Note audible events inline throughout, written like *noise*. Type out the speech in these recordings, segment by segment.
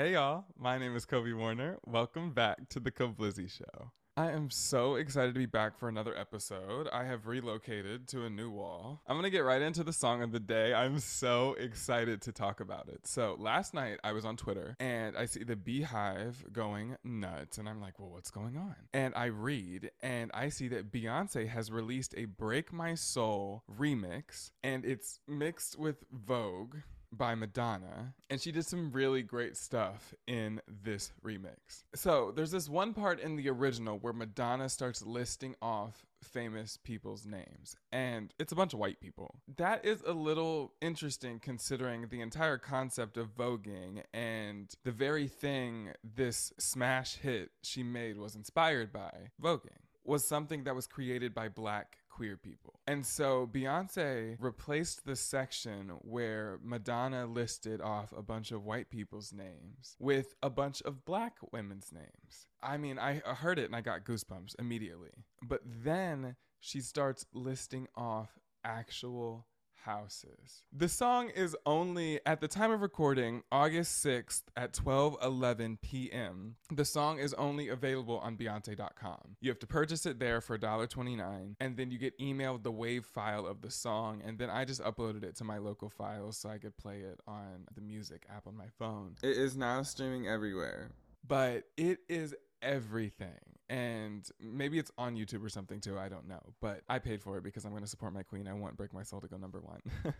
Hey y'all, my name is Kobe Warner. Welcome back to the Koblizzy Show. I am so excited to be back for another episode. I have relocated to a new wall. I'm gonna get right into the song of the day. I'm so excited to talk about it. So last night I was on Twitter and I see the BeyHive going nuts, and I'm like, well, what's going on? And I read and I see that Beyonce has released a Break My Soul remix, and it's mixed with Vogue by Madonna, and she did some really great stuff in this remix. So, there's this one part in the original where Madonna starts listing off famous people's names, and it's a bunch of white people. That is a little interesting considering the entire concept of voguing and the very thing this smash hit she made was inspired by voguing was something that was created by black queer people. And so Beyonce replaced the section where Madonna listed off a bunch of white people's names with a bunch of black women's names. I mean, I heard it and I got goosebumps immediately. But then she starts listing off actual houses. The song is only at the time of recording, August 6th at 12:11 p.m. The song is only available on beyonce.com. You have to purchase it there for $1.29 and then you get emailed the wave file of the song and then I just uploaded it to my local files so I could play it on the music app on my phone. It is now streaming everywhere. But it is everything. And maybe it's on YouTube or something too. I don't know. But I paid for it because I'm going to support my queen. I want Break My Soul to go number one. *laughs*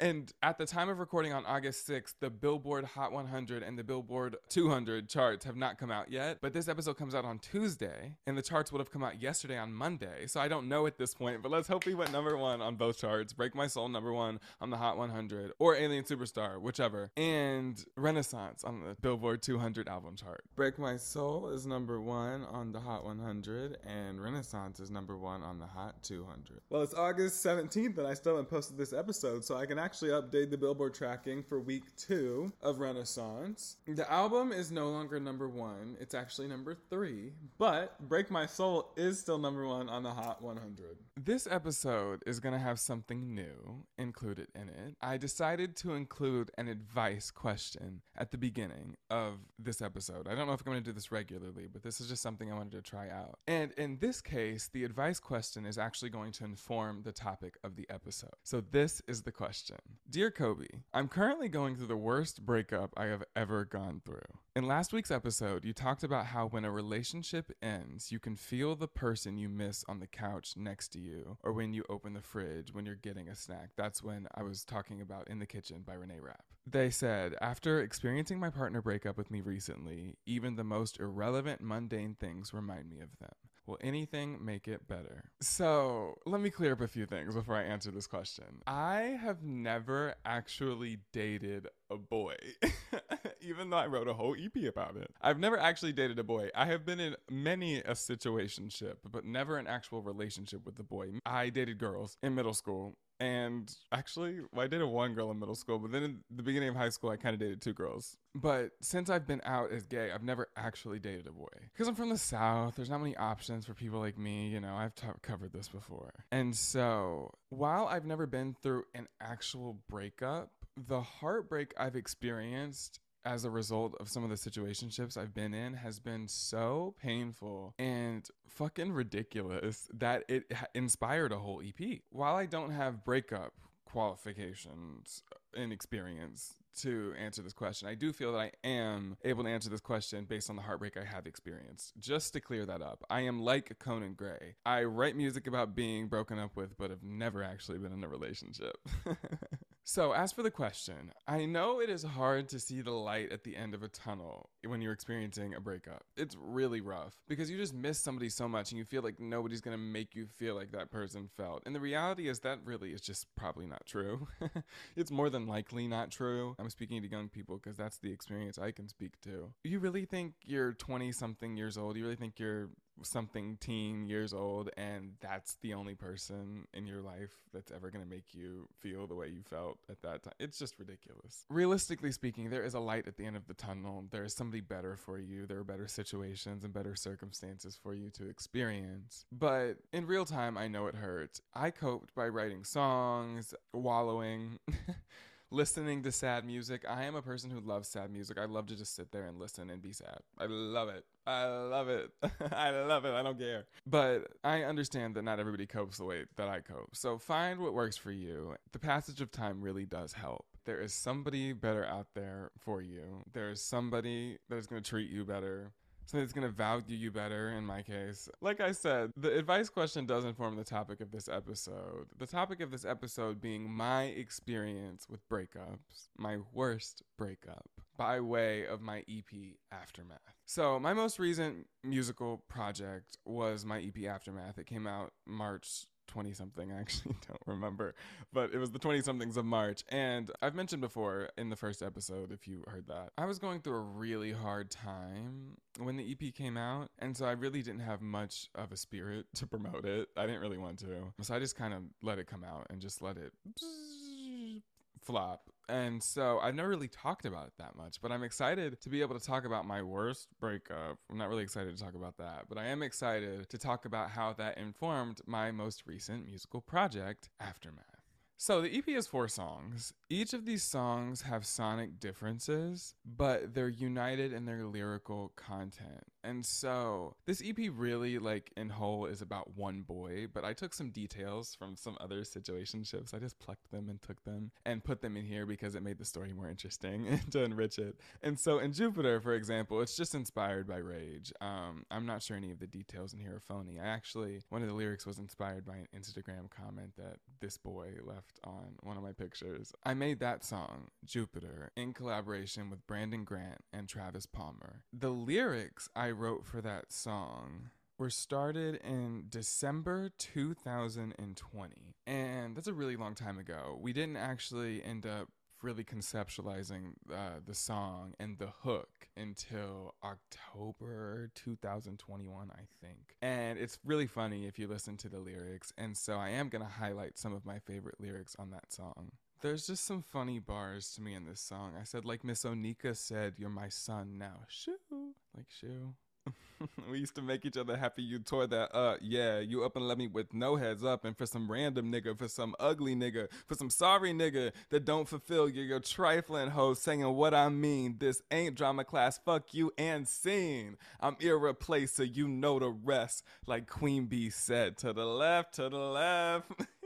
and at the time of recording on August 6th, the Billboard Hot 100 and the Billboard 200 charts have not come out yet. But this episode comes out on Tuesday, and the charts would have come out yesterday on Monday. So I don't know at this point, but let's hope we went number one on both charts. Break My Soul, number one on the Hot 100, or Alien Superstar, whichever. And Renaissance on the Billboard 200 album chart. Break My Soul is number one on the Hot 100, and Renaissance is number one on the Hot 200. Well, it's August 17th, and I still haven't posted this episode, so I can actually update the Billboard tracking for week two of Renaissance. The album is no longer number one, it's actually number three, but Break My Soul is still number one on the Hot 100. This episode is going to have something new included in it. I decided to include an advice question at the beginning of this episode. I don't know if I'm going to do this regularly, but this is just something I wanted to try out. And in this case, the advice question is actually going to inform the topic of the episode. So this is the question Dear Kobe, I'm currently going through the worst breakup I have ever gone through. In last week's episode, you talked about how when a relationship ends, you can feel the person you miss on the couch next to you, or when you open the fridge when you're getting a snack. That's when I was talking about In the Kitchen by Reneé Rapp. They said, After experiencing my partner break up with me recently, even the most irrelevant, mundane things remind me of them. Will anything make it better? So, let me clear up a few things before I answer this question. I have never actually dated a boy, *laughs* even though I wrote a whole EP about it. I've never actually dated a boy. I have been in many a situationship, but never an actual relationship with a boy. I dated girls in middle school and actually, well, I dated one girl in middle school, but then in the beginning of high school, I kind of dated two girls. But since I've been out as gay, I've never actually dated a boy. Because I'm from the South, there's not many options for people like me. You know, I've t- covered this before. And so, while I've never been through an actual breakup, the heartbreak I've experienced as a result of some of the situationships I've been in has been so painful and fucking ridiculous that it inspired a whole EP. While I don't have breakup qualifications uh, and experience to answer this question. I do feel that I am able to answer this question based on the heartbreak I have experienced. Just to clear that up, I am like Conan Gray. I write music about being broken up with, but have never actually been in a relationship. *laughs* So, as for the question, I know it is hard to see the light at the end of a tunnel when you're experiencing a breakup. It's really rough because you just miss somebody so much and you feel like nobody's going to make you feel like that person felt. And the reality is that really is just probably not true. *laughs* it's more than likely not true. I'm speaking to young people because that's the experience I can speak to. You really think you're 20 something years old? You really think you're something teen years old and that's the only person in your life that's ever going to make you feel the way you felt at that time it's just ridiculous. Realistically speaking there is a light at the end of the tunnel. There is somebody better for you. There are better situations and better circumstances for you to experience. But in real time i know it hurts. I coped by writing songs wallowing *laughs* listening to sad music. I am a person who loves sad music. I love to just sit there and listen and be sad. I love it. I love it. *laughs* I love it. I don't care. But I understand that not everybody copes the way that I cope. So find what works for you. The passage of time really does help. There is somebody better out there for you. There is somebody that is going to treat you better that's going to value you better in my case. Like I said, the advice question does inform the topic of this episode. The topic of this episode being my experience with breakups, my worst breakup, by way of my EP Aftermath. So, my most recent musical project was my EP Aftermath. It came out March 20 something. I actually *laughs* don't remember, but it was the 20 somethings of March. And I've mentioned before in the first episode, if you heard that, I was going through a really hard time when the EP came out. And so I really didn't have much of a spirit *laughs* to promote it. I didn't really want to. So I just kind of let it come out and just let it flop. And so I've never really talked about it that much, but I'm excited to be able to talk about my worst breakup. I'm not really excited to talk about that, but I am excited to talk about how that informed my most recent musical project, Aftermath. So the EP has four songs. Each of these songs have sonic differences, but they're united in their lyrical content. And so this EP really, like in whole, is about one boy, but I took some details from some other situationships. I just plucked them and took them and put them in here because it made the story more interesting *laughs* and to enrich it. And so in Jupiter, for example, it's just inspired by rage. Um, I'm not sure any of the details in here are phony. I actually, one of the lyrics was inspired by an Instagram comment that this boy left on one of my pictures. I made that song, Jupiter, in collaboration with Brandon Grant and Travis Palmer. The lyrics I wrote for that song were started in December 2020. And that's a really long time ago. We didn't actually end up really conceptualizing uh, the song and the hook until October 2021, I think. And it's really funny if you listen to the lyrics. And so I am going to highlight some of my favorite lyrics on that song. There's just some funny bars to me in this song. I said, like Miss Onika said, You're my son now. Shoo. Like, shoo. *laughs* we used to make each other happy. You tore that up. Yeah, you up and let me with no heads up. And for some random nigga, for some ugly nigga, for some sorry nigga that don't fulfill you, your trifling hoe saying what I mean. This ain't drama class. Fuck you and scene. I'm irreplaceable. You know the rest. Like Queen Bey said, to the left, to the left. *laughs*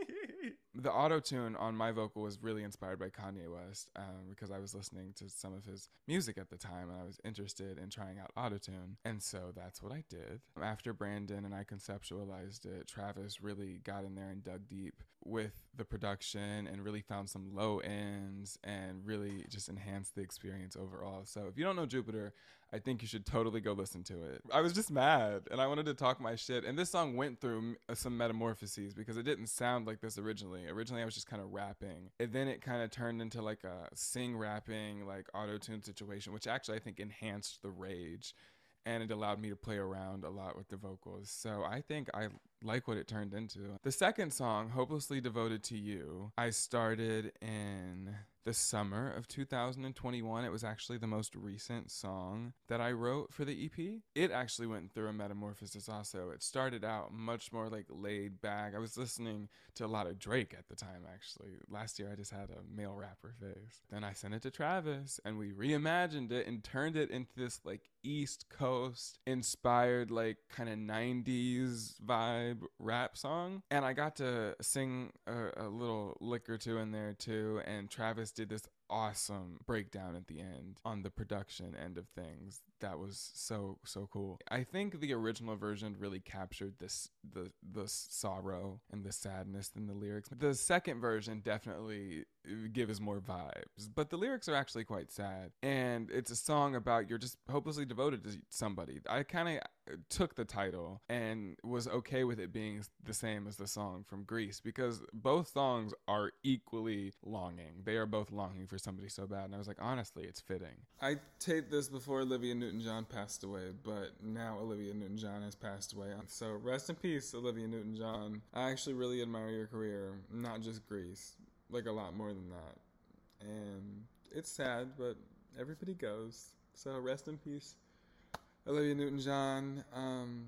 the auto tune on my vocal was really inspired by Kanye West um, because I was listening to some of his music at the time and I was interested in trying out auto tune. And so that's what I did. After Brandon and I conceptualized it, Travis really got in there and dug deep with the production and really found some low ends and really just enhanced the experience overall. So if you don't know Jupiter, I think you should totally go listen to it. I was just mad and I wanted to talk my shit. And this song went through uh, some metamorphoses because it didn't sound like this originally. Originally, I was just kind of rapping. And then it kind of turned into like a sing rapping, like auto tune situation, which actually I think enhanced the rage and it allowed me to play around a lot with the vocals. So I think I like what it turned into. The second song, Hopelessly Devoted to You, I started in the summer of 2021. It was actually the most recent song that I wrote for the EP. It actually went through a metamorphosis also. It started out much more like laid back. I was listening to a lot of Drake at the time, actually. Last year I just had a male rapper face. Then I sent it to Travis and we reimagined it and turned it into this like East Coast inspired, like kind of 90s vibe rap song. And I got to sing a, a little lick or two in there too. And Travis did this awesome breakdown at the end on the production end of things. That was so so cool. I think the original version really captured this the the sorrow and the sadness in the lyrics. The second version definitely uh, gives more vibes but the lyrics are actually quite sad. And it's a song about you're just hopelessly devoted to somebody. I kind of took the title and was okay with it being the same as the song from Grease because both songs are equally longing. They are both longing for somebody so bad. And I was like, honestly, it's fitting. I taped this before Olivia Newton John passed away, but now Olivia Newton John has passed away. So rest in peace, Olivia Newton John. I actually really admire your career, not just Grease, like a lot more than that. And it's sad, but everybody goes. So rest in peace. Olivia Newton John. Um,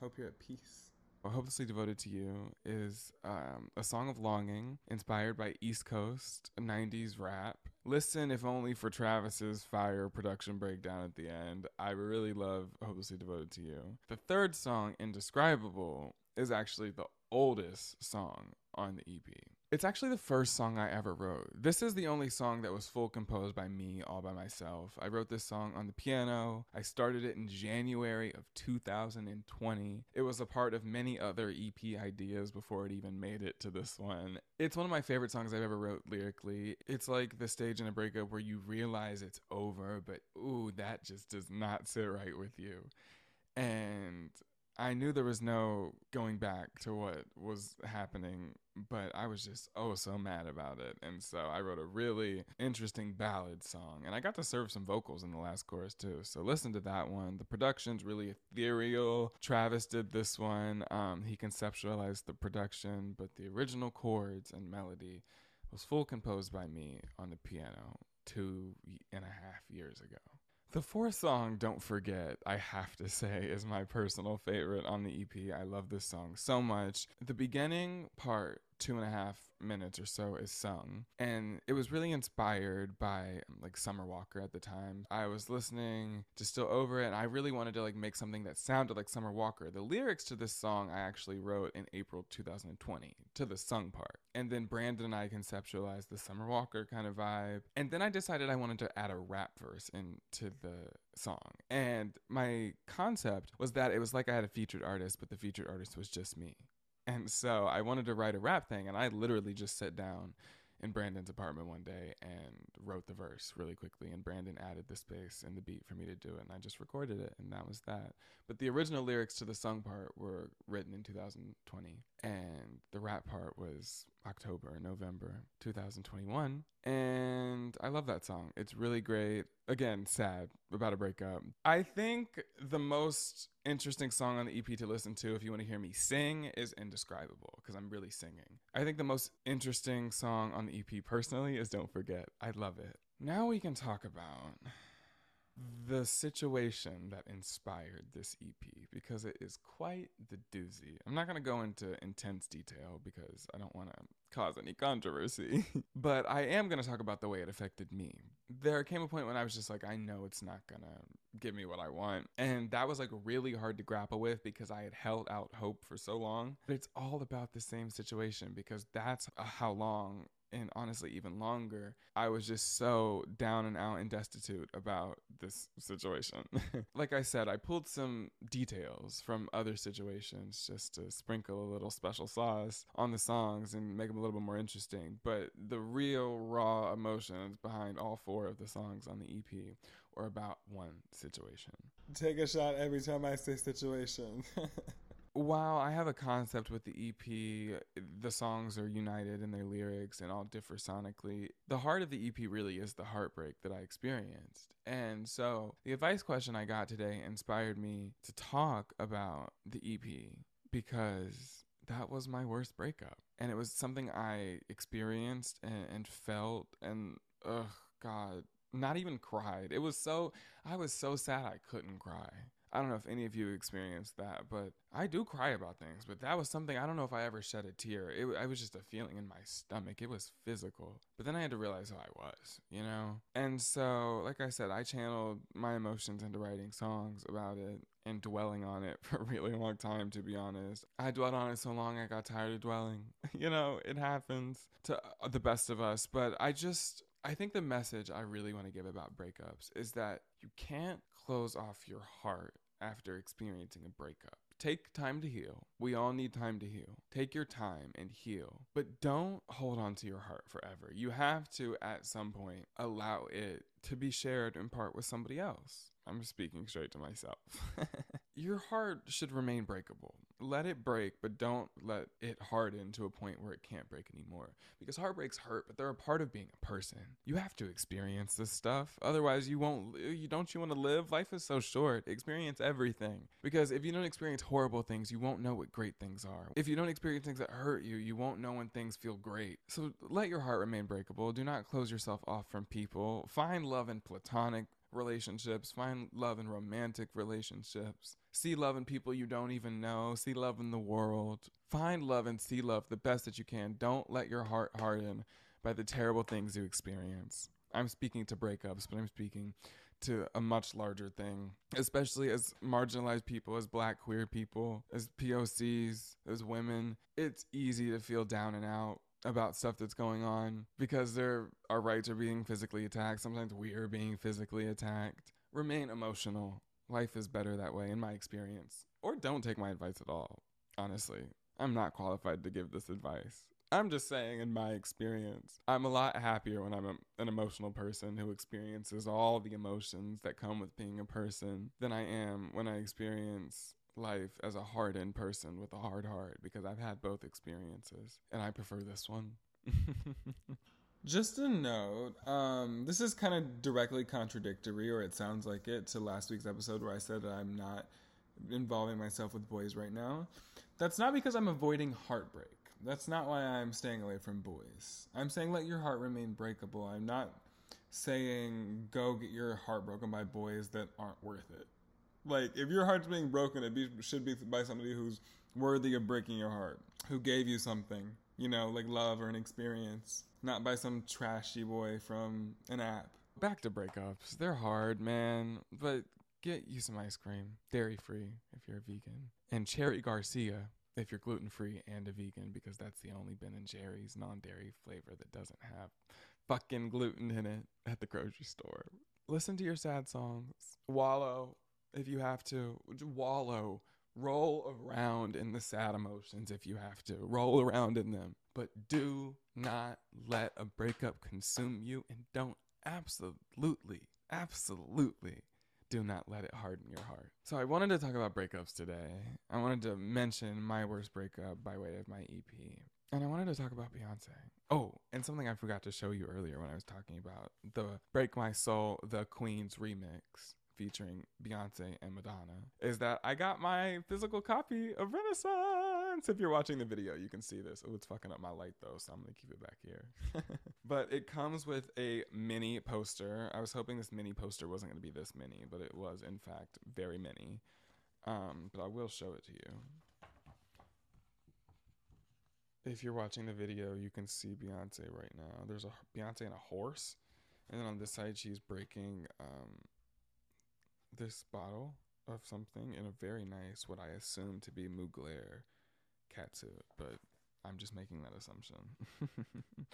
hope you're at peace. Hopelessly Devoted to You is um, a song of longing inspired by East Coast 90s rap. Listen, if only for Travis's fire production breakdown at the end. I really love Hopelessly Devoted to You. The third song, Indescribable, is actually the oldest song on the EP. It's actually the first song I ever wrote. This is the only song that was full composed by me all by myself. I wrote this song on the piano. I started it in January of 2020. It was a part of many other EP ideas before it even made it to this one. It's one of my favorite songs I've ever wrote lyrically. It's like the stage in a breakup where you realize it's over, but ooh, that just does not sit right with you. And I knew there was no going back to what was happening, but I was just oh so mad about it. And so I wrote a really interesting ballad song. And I got to serve some vocals in the last chorus too. So listen to that one. The production's really ethereal. Travis did this one. Um, he conceptualized the production, but the original chords and melody was full composed by me on the piano two and a half years ago. The fourth song, Don't Forget, I have to say, is my personal favorite on the EP. I love this song so much. The beginning part two and a half minutes or so is sung. And it was really inspired by like summer walker at the time. I was listening to still over it and i really wanted to like make something that sounded like summer walker. The lyrics to this song i actually wrote in april 2020 to the sung part. And then brandon and i conceptualized the summer walker kind of vibe. And then i decided i wanted to add a rap verse into the song. And my concept was that it was like i had a featured artist but the featured artist was just me and so I wanted to write a rap thing, and I literally just sat down in Brandon's apartment one day and wrote the verse really quickly. And Brandon added the space and the beat for me to do it, and I just recorded it, and that was that. But the original lyrics to the song part were written in 2020, and the rap part was October, November 2021. And I love that song. It's really great. Again, sad about a breakup. I think the most interesting song on the EP to listen to if you want to hear me sing is Indescribable because I'm really singing. I think the most interesting song on the EP personally is Don't Forget. I love it. Now we can talk about the situation that inspired this EP because it is quite the doozy. I'm not going to go into intense detail because I don't want to cause any controversy, *laughs* but I am going to talk about the way it affected me. There came a point when I was just like, I know it's not going to give me what I want. And that was like really hard to grapple with because I had held out hope for so long. But it's all about the same situation because that's uh, how long and honestly even longer i was just so down and out and destitute about this situation. *laughs* Like i said i pulled some details from other situations just to sprinkle a little special sauce on the songs and make them a little bit more interesting but the real raw emotions behind all four of the songs on the ep were about one situation. Take a shot every time i say situation *laughs* while I have a concept with the EP, the songs are united in their lyrics and all differ sonically. The heart of the EP really is the heartbreak that I experienced. And so the advice question I got today inspired me to talk about the EP because that was my worst breakup. And it was something I experienced and, and felt and, ugh, God, not even cried. It was so, I was so sad I couldn't cry. I don't know if any of you experienced that, but I do cry about things. But that was something I don't know if I ever shed a tear. It, was just a feeling in my stomach. It was physical. But then I had to realize who I was, you know? And so, like I said, I channeled my emotions into writing songs about it and dwelling on it *laughs* for a really long time, to be honest. I dwelled on it so long I got tired of dwelling. *laughs* you know, it happens to uh, the best of us. But I just, I think the message I really want to give about breakups is that you can't close off your heart after experiencing a breakup. Take time to heal. We all need time to heal. Take your time and heal. But don't hold on to your heart forever. You have to, at some point, allow it to be shared in part with somebody else. I'm speaking straight to myself. *laughs* your heart should remain breakable let it break, but don't let it harden to a point where it can't break anymore. Because heartbreaks hurt, but they're a part of being a person. You have to experience this stuff. Otherwise, you won't, you don't you want to live? Life is so short. Experience everything. Because if you don't experience horrible things, you won't know what great things are. If you don't experience things that hurt you, you won't know when things feel great. So let your heart remain breakable. Do not close yourself off from people. Find love in platonic relationships, find love in romantic relationships, see love in people you don't even know, see love in the world. Find love and see love the best that you can. Don't let your heart harden by the terrible things you experience. I'm speaking to breakups, but I'm speaking to a much larger thing, especially as marginalized people, as black queer people, as POCs, as women. It's easy to feel down and out about stuff that's going on because there our rights are being physically attacked. Sometimes we are being physically attacked. Remain emotional. Life is better that way in my experience. Or don't take my advice at all. Honestly, I'm not qualified to give this advice. I'm just saying, in my experience, I'm a lot happier when I'm a, an emotional person who experiences all the emotions that come with being a person than I am when I experience life as a hardened person with a hard heart because I've had both experiences and I prefer this one. *laughs* Just a note, um, this is kind of directly contradictory, or it sounds like it, to last week's episode where I said that I'm not involving myself with boys right now. That's not because I'm avoiding heartbreak. That's not why I'm staying away from boys. I'm saying let your heart remain breakable. I'm not saying go get your heart broken by boys that aren't worth it. Like, if your heart's being broken, it be, should be by somebody who's worthy of breaking your heart, who gave you something, you know, like love or an experience, not by some trashy boy from an app. Back to breakups. They're hard, man, but get you some ice cream, dairy free if you're a vegan, and Cherry Garcia if you're gluten free and a vegan, because that's the only Ben and Jerry's non dairy flavor that doesn't have fucking gluten in it at the grocery store. Listen to your sad songs. Wallow if you have to. Wallow. Roll around in the sad emotions if you have to. Roll around in them. But do not let a breakup consume you and don't absolutely, absolutely do not let it harden your heart. So I wanted to talk about breakups today. I wanted to mention my worst breakup by way of my EP. And I wanted to talk about Beyonce. Oh, and something I forgot to show you earlier when I was talking about the Break My Soul, the Queen's remix featuring Beyonce and Madonna is that I got my physical copy of Renaissance. If you're watching the video, you can see this. Oh, it's fucking up my light though, so I'm gonna keep it back here. *laughs* but it comes with a mini poster. I was hoping this mini poster wasn't gonna be this mini, but it was in fact very mini. Um, but I will show it to you. If you're watching the video, you can see Beyonce right now. There's a Beyonce and a horse, and then on this side, she's breaking um, this bottle of something in a very nice, what I assume to be Mugler catsuit, but I'm just making that assumption. *laughs*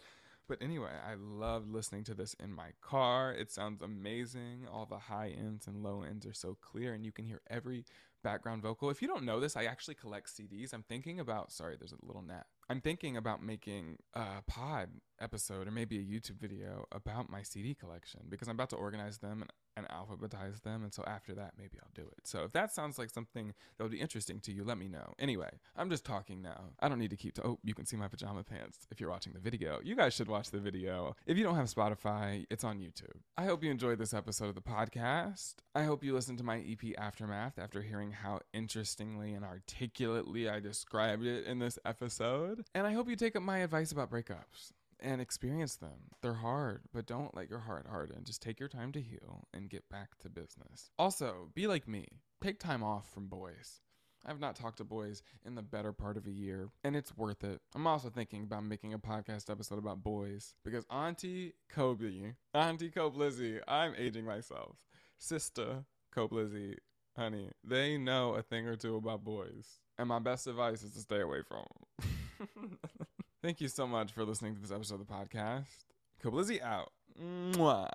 but anyway, I love listening to this in my car. It sounds amazing. All the high ends and low ends are so clear, and you can hear every background vocal. If you don't know this, I actually collect CDs. I'm thinking about, sorry, there's a little gnat. I'm thinking about making a pod episode or maybe a YouTube video about my CD collection because I'm about to organize them and and alphabetize them. And so after that, maybe I'll do it. So if that sounds like something that would be interesting to you, let me know. Anyway, I'm just talking now. I don't need to keep to. Oh, you can see my pajama pants if you're watching the video. You guys should watch the video. If you don't have Spotify, it's on YouTube. I hope you enjoyed this episode of the podcast. I hope you listened to my EP Aftermath after hearing how interestingly and articulately I described it in this episode. And I hope you take up my advice about breakups and experience them. They're hard, but don't let your heart harden. Just take your time to heal and get back to business. Also, be like me. Take time off from boys. I've not talked to boys in the better part of a year, and it's worth it. I'm also thinking about making a podcast episode about boys because Auntie Kobe, Auntie Koblizzy, I'm aging myself. Sister Koblizzy, honey, they know a thing or two about boys. And my best advice is to stay away from them. *laughs* Thank you so much for listening to this episode of the podcast. Koblizzy out. Mwah.